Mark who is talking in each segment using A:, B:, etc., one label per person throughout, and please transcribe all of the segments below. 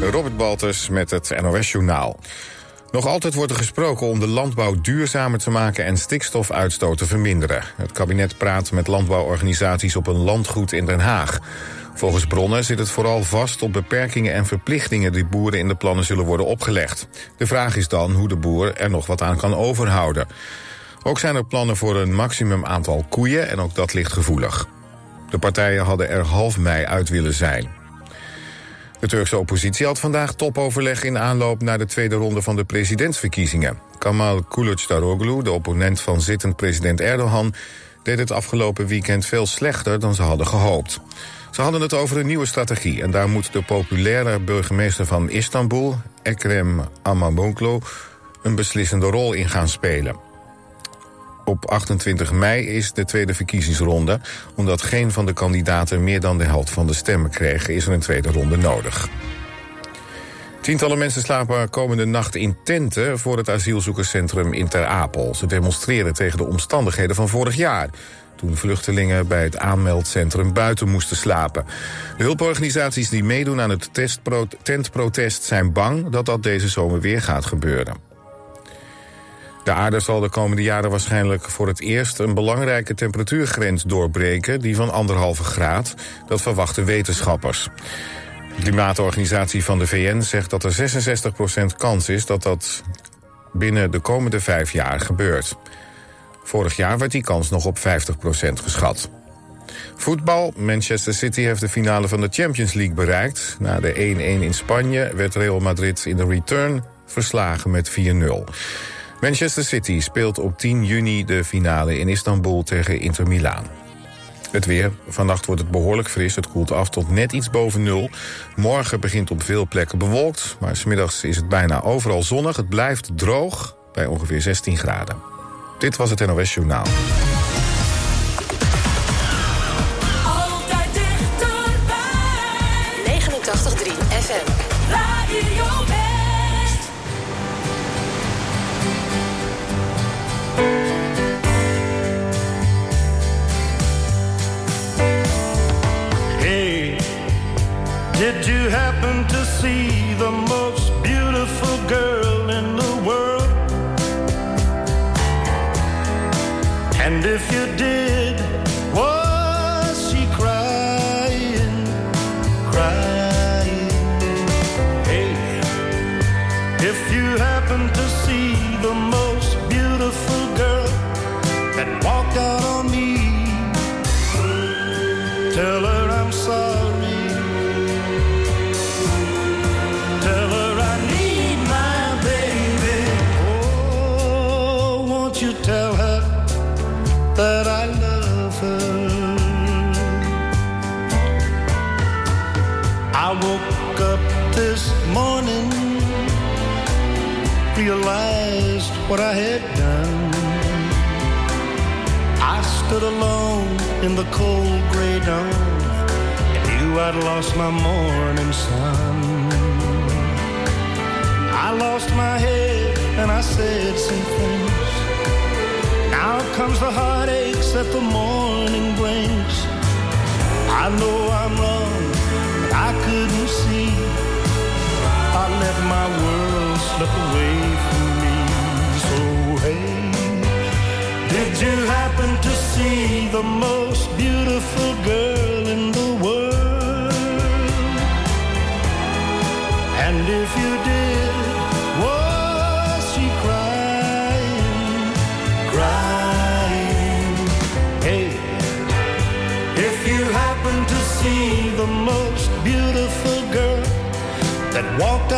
A: Robert Baltus met het NOS Journaal. Nog altijd wordt er gesproken om de landbouw duurzamer te maken en stikstofuitstoot te verminderen. Het kabinet praat met landbouworganisaties op een landgoed in Den Haag. Volgens bronnen zit het vooral vast op beperkingen en verplichtingen die boeren in de plannen zullen worden opgelegd. De vraag is dan hoe de boer er nog wat aan kan overhouden. Ook zijn er plannen voor een maximum aantal koeien en ook dat ligt gevoelig. De partijen hadden er half mei uit willen zijn. De Turkse oppositie had vandaag topoverleg in aanloop naar de tweede ronde van de presidentsverkiezingen. Kamal Kılıçdaroğlu, de opponent van zittend president Erdogan, deed het afgelopen weekend veel slechter dan ze hadden gehoopt. Ze hadden het over een nieuwe strategie en daar moet de populaire burgemeester van Istanbul, Ekrem İmamoğlu, een beslissende rol in gaan spelen. Op 28 mei is de tweede verkiezingsronde. Omdat geen van de kandidaten meer dan de helft van de stemmen kregen... is er een tweede ronde nodig. Tientallen mensen slapen komende nacht in tenten... voor het asielzoekerscentrum in Ter Apel. Ze demonstreren tegen de omstandigheden van vorig jaar toen vluchtelingen bij het aanmeldcentrum buiten moesten slapen. De hulporganisaties die meedoen aan het tentprotest zijn bang dat dat deze zomer weer gaat gebeuren. De aarde zal de komende jaren waarschijnlijk voor het eerst een belangrijke temperatuurgrens doorbreken, die van anderhalve graad. Dat verwachten wetenschappers. De klimaatorganisatie van de VN zegt dat er 66% kans is dat dat binnen de komende vijf jaar gebeurt. Vorig jaar werd die kans nog op 50% geschat. Voetbal. Manchester City heeft de finale van de Champions League bereikt. Na de 1-1 in Spanje werd Real Madrid in de return verslagen met 4-0. Manchester City speelt op 10 juni de finale in Istanbul tegen Inter Milaan. Het weer. Vannacht wordt het behoorlijk fris. Het koelt af tot net iets boven nul. Morgen begint op veel plekken bewolkt. Maar smiddags is het bijna overal zonnig. Het blijft droog bij ongeveer 16 graden. Dit was het NOS Journaal.
B: See the most beautiful girl in the world? And if you did, what I had done. I stood alone in the cold gray dawn and knew I'd lost my morning sun. I lost my head and I said some things. Now comes the heartaches that the morning brings. I know I'm wrong, but I couldn't see. I let my world slip away you happen to see the most beautiful girl in the world? And if you did, was she crying, crying? Hey, if you happen to see the most beautiful girl that walked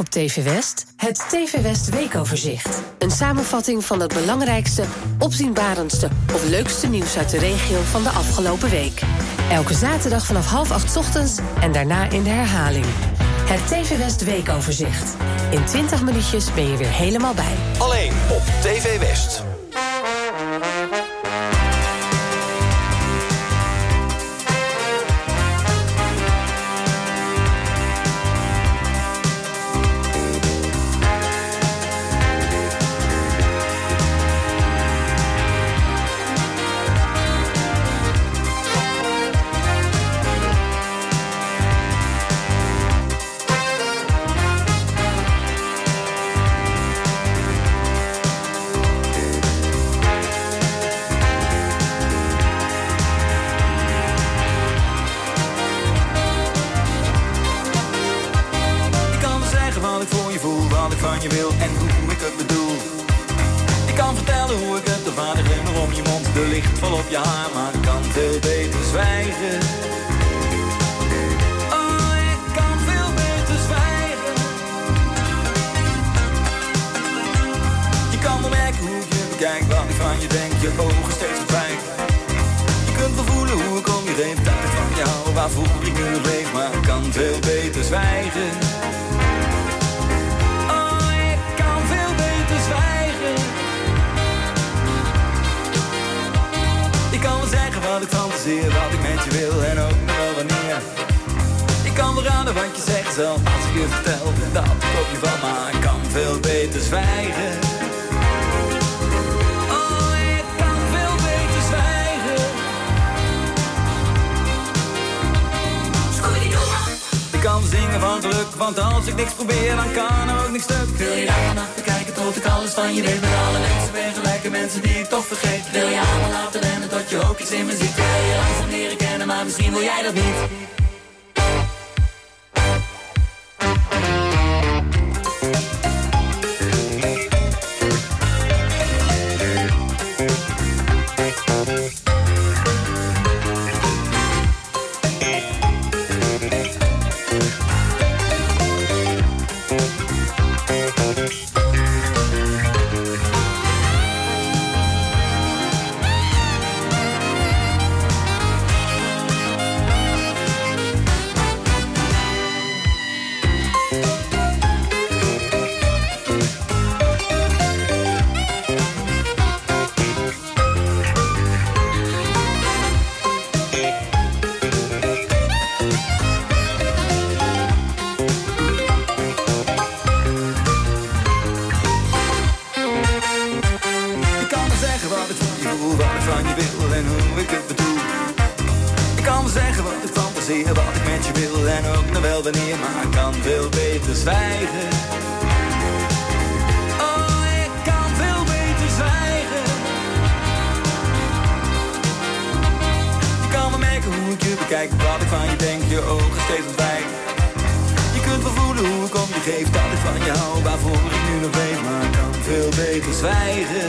C: op TV West het TV West Weekoverzicht. Een samenvatting van het belangrijkste, opzienbarendste of leukste nieuws uit de regio van de afgelopen week. Elke zaterdag vanaf half acht ochtends en daarna in de herhaling. Het TV West Weekoverzicht. In 20 minuutjes ben je weer helemaal bij.
D: Alleen op TV West.
E: Bekijk, wat ik van je denk, je ogen steeds verdwijnen. Je kunt wel voelen hoe ik om je heen, dat ik van jou, waarvoor ik nu leef, maar ik kan veel beter zwijgen. Oh, ik kan veel beter zwijgen. Ik kan zeggen wat ik fantaseer, wat ik met je wil en ook nog wel wanneer. Ik kan wel raden wat je zegt zelf als ik je vertel dat ik je val, maar ik kan veel beter zwijgen. Kan zingen van geluk, want als ik niks probeer, dan kan ook niks stuk. Wil je daar vannacht kijken tot ik alles van je weet? Met alle mensen ben mensen die ik toch vergeet. Wil je allemaal laten rennen tot je ook iets in me ziet? Wil je langzaam leren kennen, maar misschien wil jij dat niet. Kan zeggen wat ik fantaseer, wat ik met je wil en ook nog wel wanneer, maar ik kan veel beter zwijgen. Oh, ik kan veel beter zwijgen. Je kan wel merken hoe ik je bekijk, wat ik van je denk, je ogen steeds ontwijken. Je kunt wel voelen hoe ik om je geef, dat ik van je hou, waarvoor ik nu nog leef, maar ik kan veel beter zwijgen.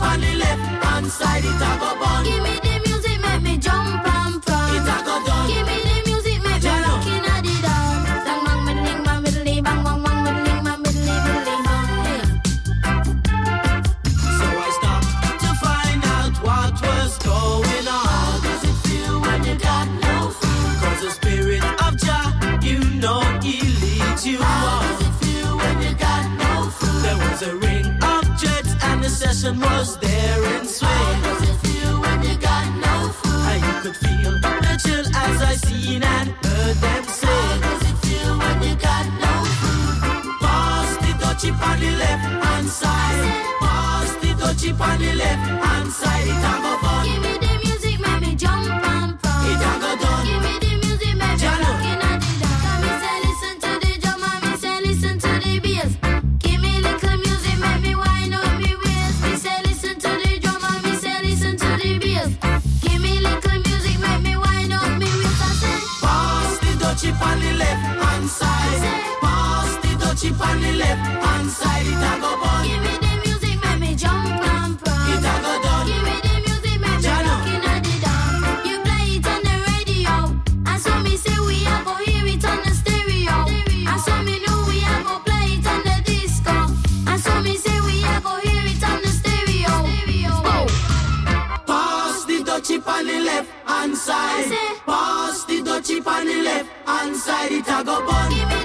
B: on the
F: left hand side. It a go
G: and
F: was there in
G: How does it feel when you got no food?
F: Could feel the chill as I seen and heard them
G: How
F: say.
G: does it feel when you got no food?
F: Pass the dutchie on the left hand side. Pass the dutchie on the left hand side. It a go fun. Hand side. It a go bun.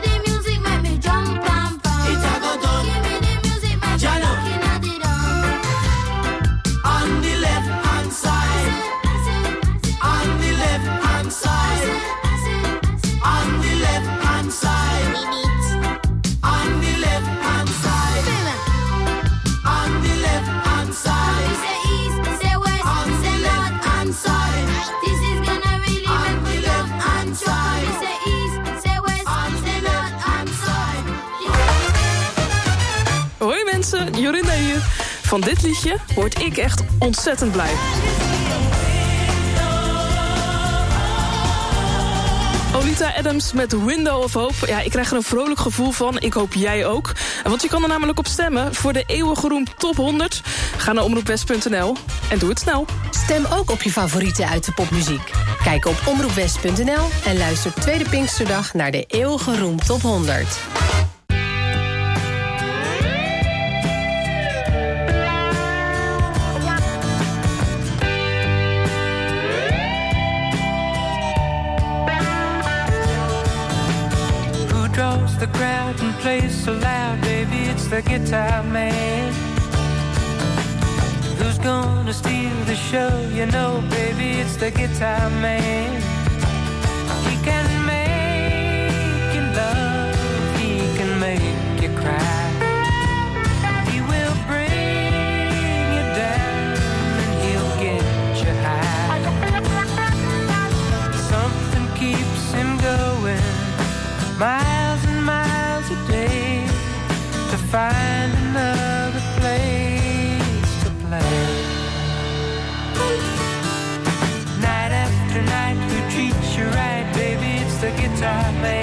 H: Van dit liedje word ik echt ontzettend blij. Olita Adams met Window of Hope. Ja, ik krijg er een vrolijk gevoel van. Ik hoop jij ook. Want je kan er namelijk op stemmen voor de eeuwige roem top 100. Ga naar omroepwest.nl en doe het snel.
C: Stem ook op je favorieten uit de popmuziek. Kijk op omroepwest.nl en luister tweede Pinksterdag naar de eeuwige roem top 100.
I: Plays so loud, baby? It's the guitar man. Who's gonna steal the show? You know, baby, it's the guitar man. He can make you love, he can make you cry. He will bring you down and he'll get you high. Something keeps him going miles find another place to play. Night after night, you right, baby? It's the guitar man.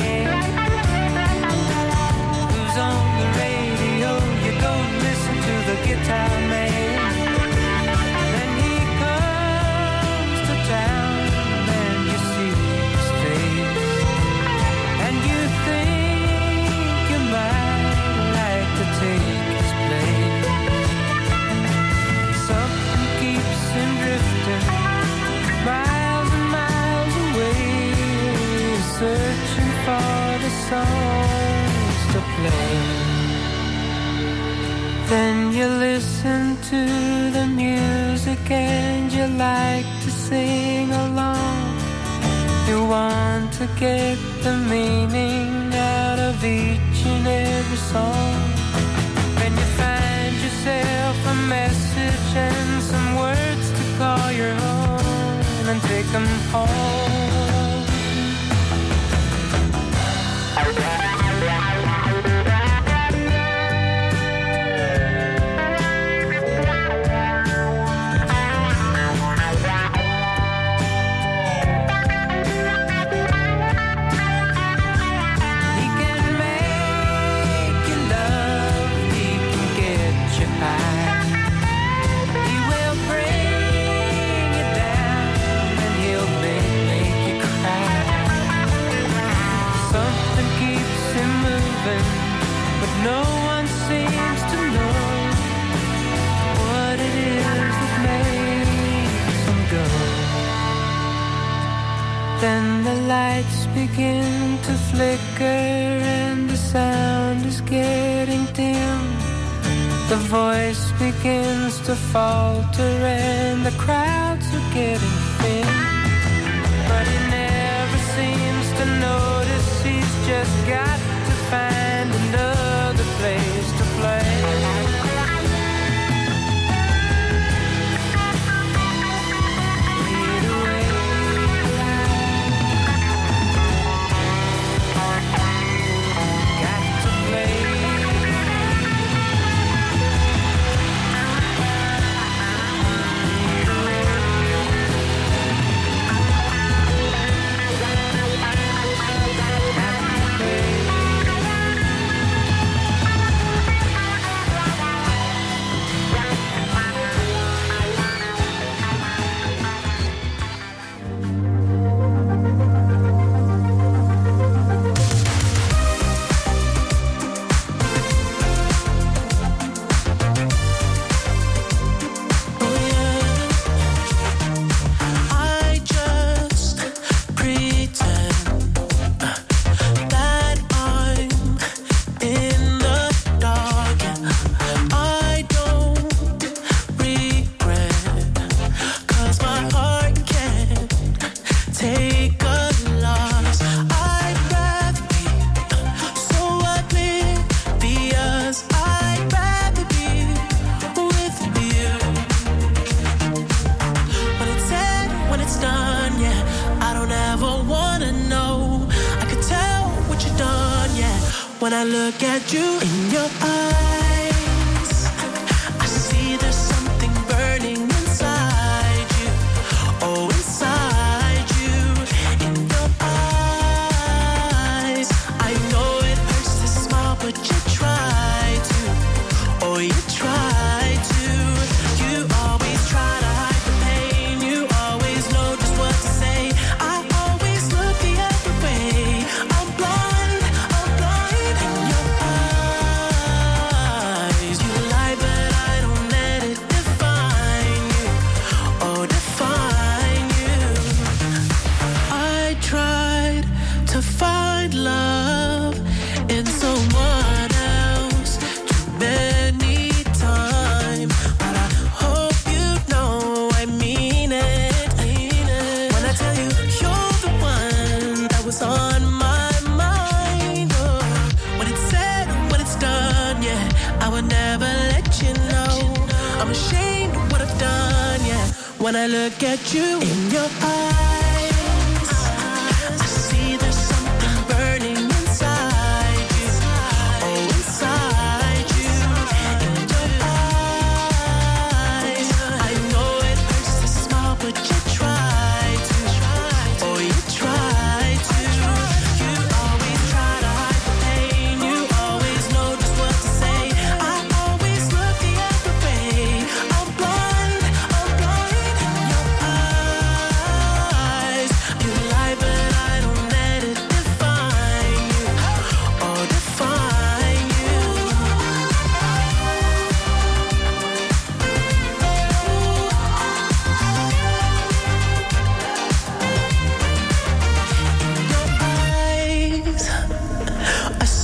I: You listen to the music and you like to sing along. You want to get the meaning out of each and every song. When you find yourself a message and some words to call your own and take them home. lights begin to flicker and the sound is getting dim. The voice begins to falter and the crowds are getting thin. But he never seems to notice he's just got.
J: look at you in your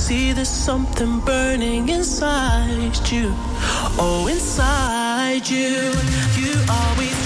J: see there's something burning inside you. Oh, inside you. You always.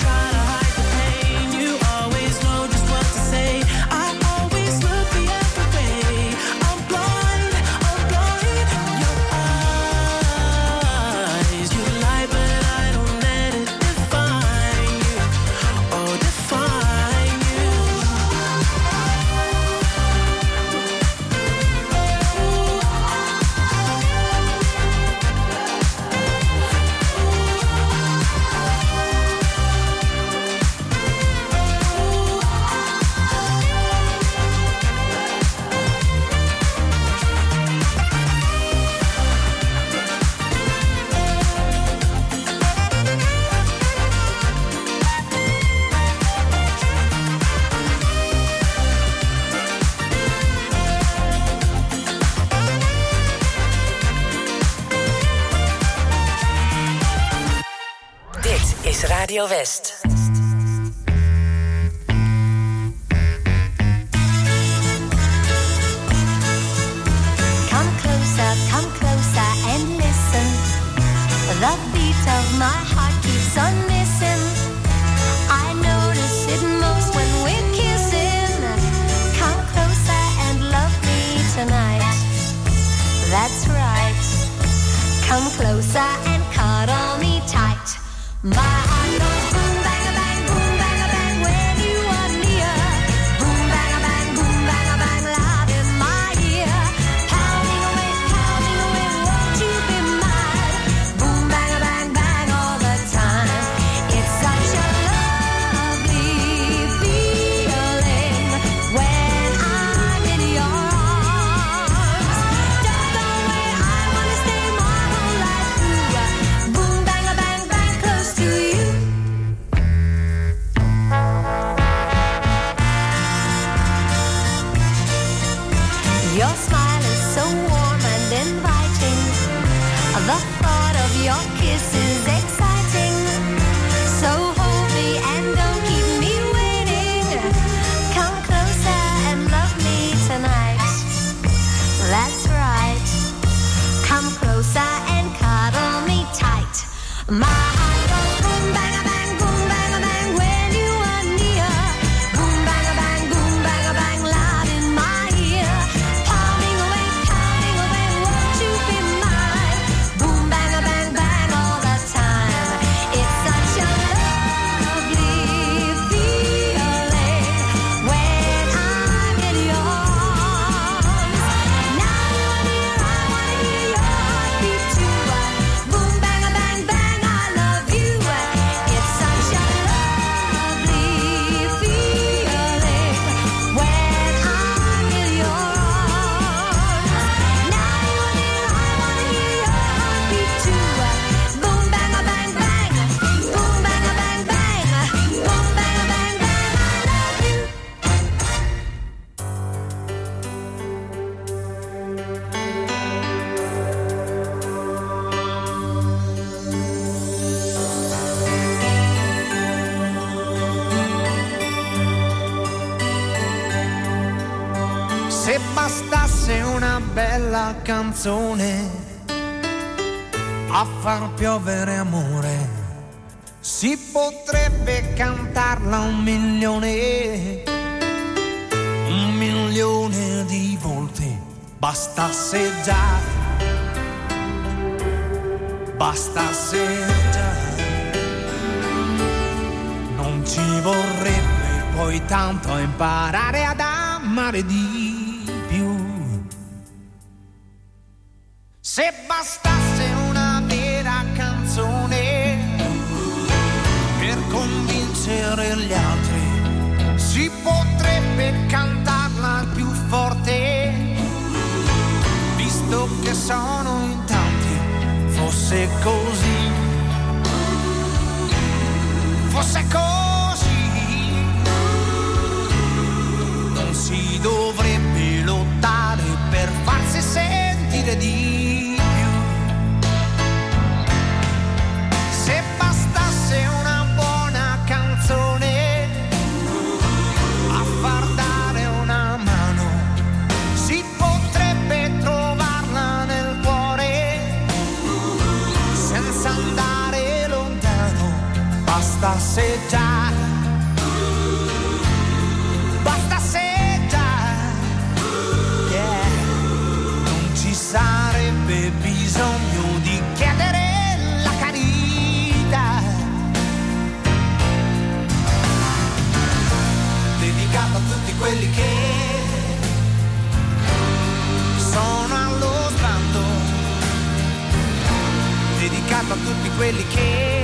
K: bastasse una bella canzone a far piovere amore, si potrebbe cantarla un milione, un milione di volte, bastasse già, bastasse già, non ci vorrebbe poi tanto imparare ad amare Dio. Se bastasse una vera canzone per convincere gli altri, si potrebbe cantarla più forte, visto che sono in tanti, fosse così, fosse così, non si dovrebbe lottare per farsi sentire dire di più. Se bastasse una buona canzone a far dare una mano, si potrebbe trovarla nel cuore senza andare lontano. Bastasse già tutti quelli che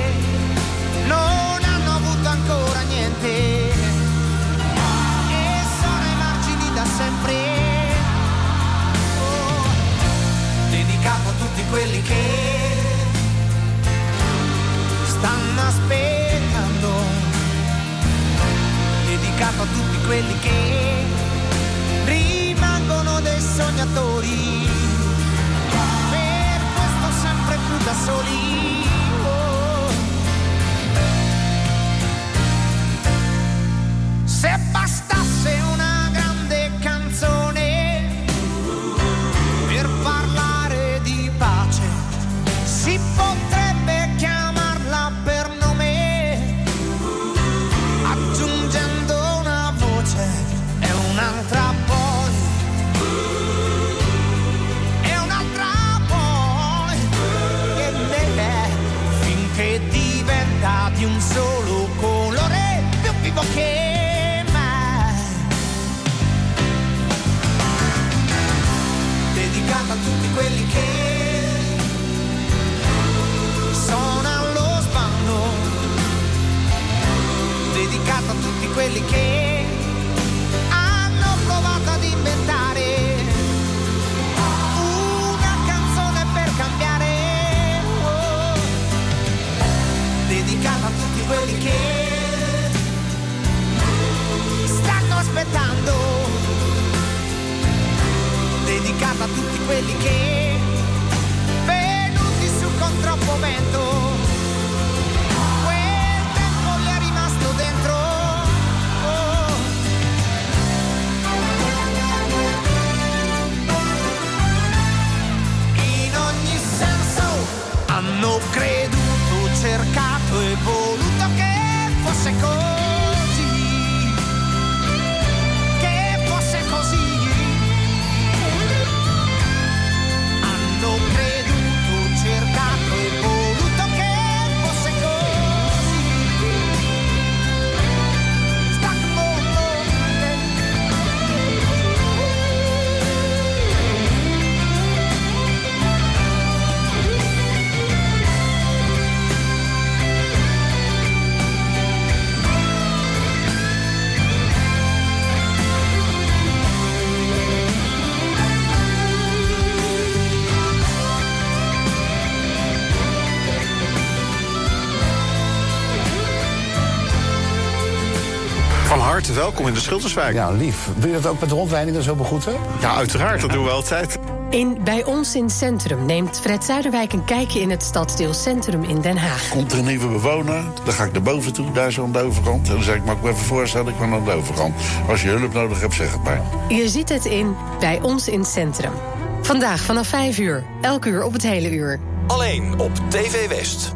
L: welkom in de Schilderswijk.
M: Ja, lief. Wil je dat ook met rondleidingen zo begroeten?
L: Ja, uiteraard. Dat doen we altijd.
C: In Bij ons in Centrum neemt Fred Zuiderwijk een kijkje in het stadsdeel Centrum in Den Haag.
N: Komt er een nieuwe bewoner, dan ga ik naar boven toe, daar zo aan de overkant. En dan zeg ik, mag ik me even voorstellen, ik ben aan de overkant. Als je hulp nodig hebt, zeg het maar.
C: Je ziet het in Bij ons in Centrum. Vandaag vanaf 5 uur, elk uur op het hele uur.
I: Alleen op TV West.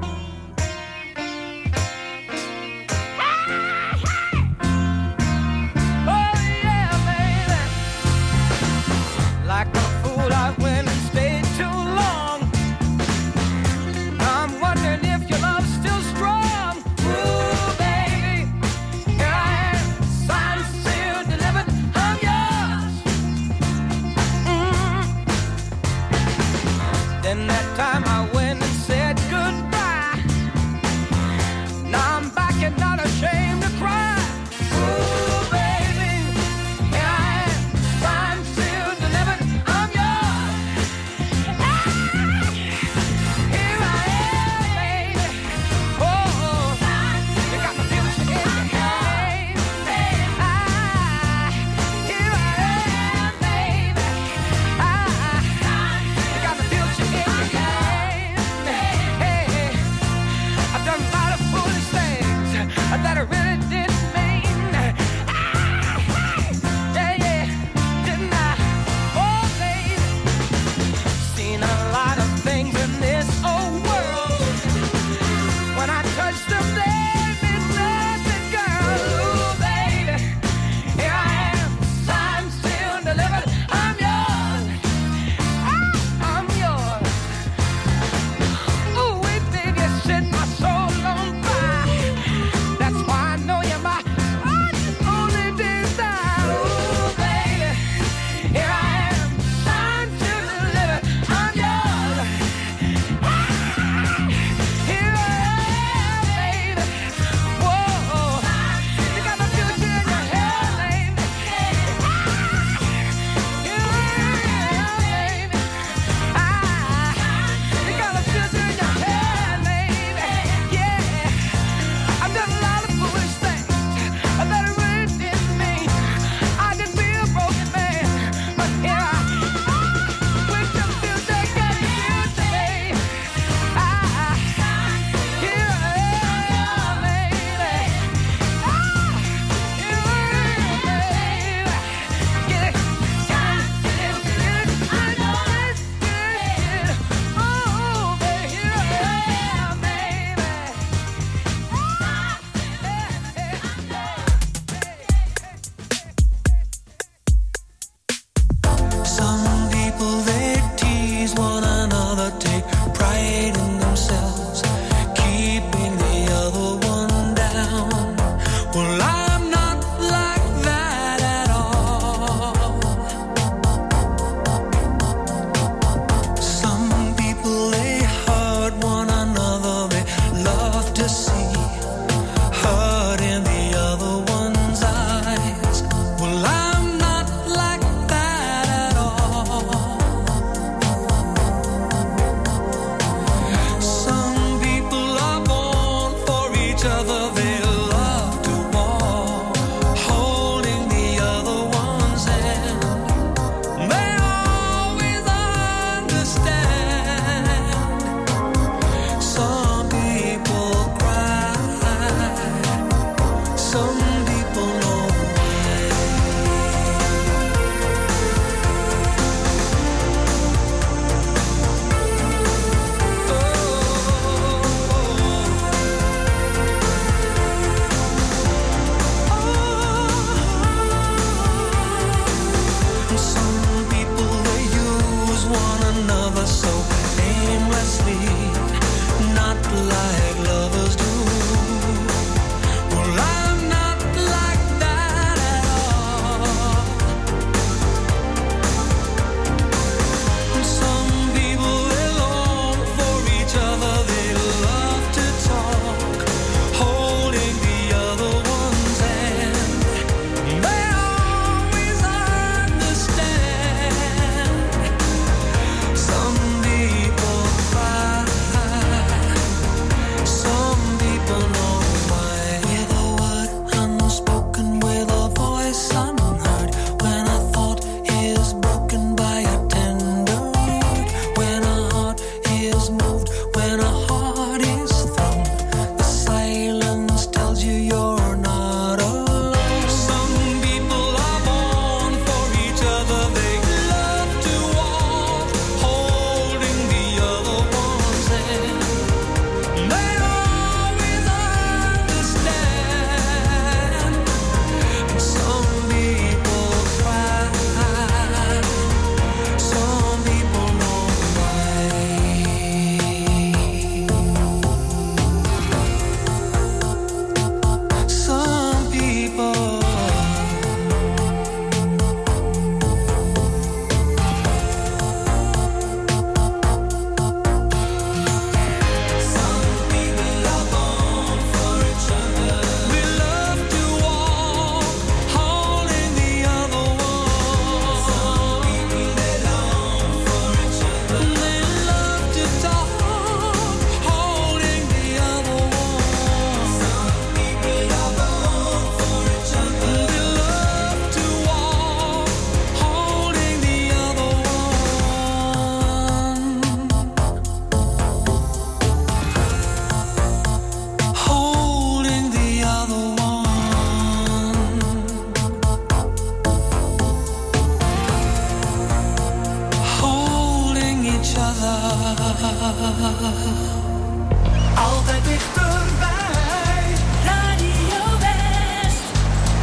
F: Altijd dichterbij. Radio West.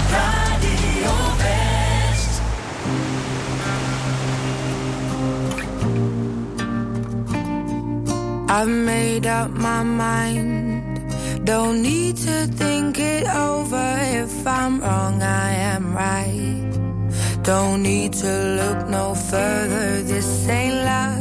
F: Radio West.
O: I've made up my mind. Don't need to think it over. If I'm wrong, I am right. Don't need to look no further. This ain't love.